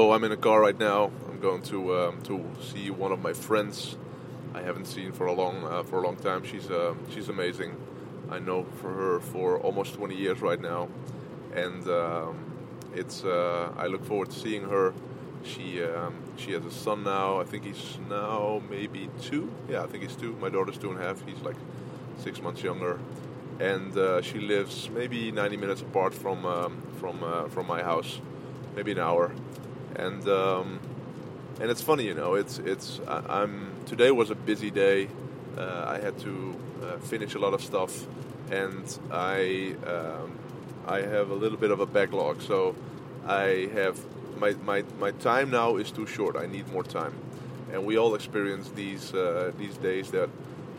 So I'm in a car right now. I'm going to um, to see one of my friends. I haven't seen for a long uh, for a long time. She's uh, she's amazing. I know for her for almost 20 years right now, and um, it's uh, I look forward to seeing her. She um, she has a son now. I think he's now maybe two. Yeah, I think he's two. My daughter's two and a half. He's like six months younger, and uh, she lives maybe 90 minutes apart from um, from uh, from my house, maybe an hour, and um, and it's funny, you know. It's it's I, am today was a busy day. Uh, I had to uh, finish a lot of stuff, and I um, I have a little bit of a backlog, so I have my, my, my time now is too short. I need more time. And we all experience these uh, these days that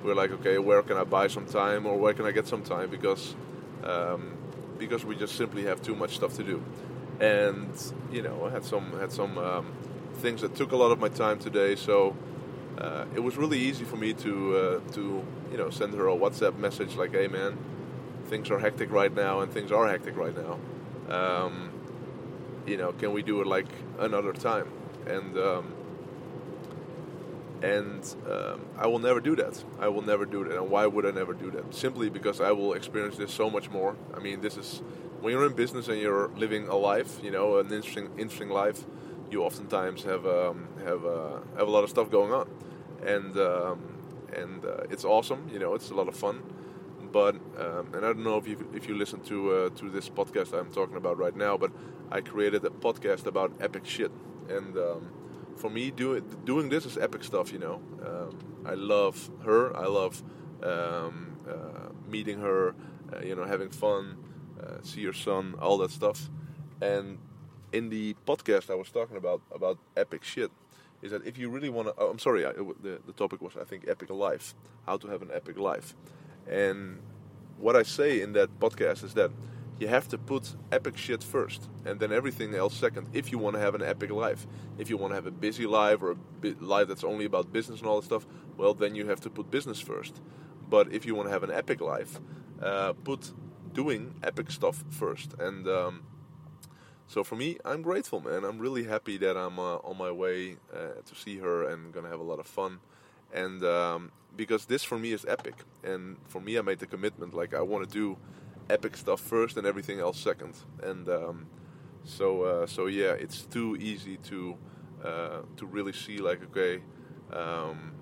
we're like, okay, where can I buy some time or where can I get some time because um, because we just simply have too much stuff to do. And you know, I had some had some um, things that took a lot of my time today, so uh, it was really easy for me to uh, to you know send her a WhatsApp message like, hey man, things are hectic right now, and things are hectic right now. Um, you know, can we do it like another time? And um, and um, I will never do that. I will never do that. And why would I never do that? Simply because I will experience this so much more. I mean, this is when you're in business and you're living a life, you know, an interesting, interesting life. You oftentimes have um, have uh, have a lot of stuff going on, and um, and uh, it's awesome. You know, it's a lot of fun but um, and I don't know if you if you listen to uh, to this podcast I'm talking about right now, but I created a podcast about epic shit, and um, for me, doing doing this is epic stuff. You know, um, I love her. I love um, uh, meeting her. Uh, you know, having fun, uh, see your son, all that stuff, and in the podcast I was talking about about epic shit is that if you really want to, oh, I'm sorry, I, the, the topic was I think epic life, how to have an epic life. And what I say in that podcast is that you have to put epic shit first and then everything else second if you want to have an epic life. If you want to have a busy life or a life that's only about business and all that stuff, well, then you have to put business first. But if you want to have an epic life, uh, put doing epic stuff first. And um, so for me, I'm grateful, man. I'm really happy that I'm uh, on my way uh, to see her and gonna have a lot of fun and um, because this for me is epic and for me i made the commitment like i want to do epic stuff first and everything else second and um, so uh, so yeah it's too easy to uh, to really see like okay um,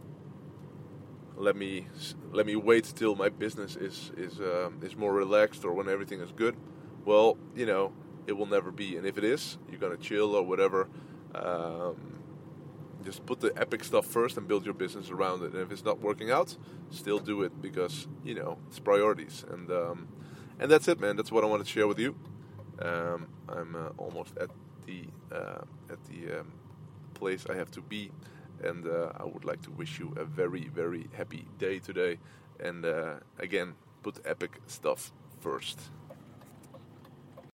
let me let me wait till my business is is um, is more relaxed or when everything is good well you know it will never be and if it is you're gonna chill or whatever um, just put the epic stuff first and build your business around it. And if it's not working out, still do it because you know it's priorities. And um, and that's it, man. That's what I wanted to share with you. Um, I'm uh, almost at the uh, at the um, place I have to be, and uh, I would like to wish you a very very happy day today. And uh, again, put epic stuff first.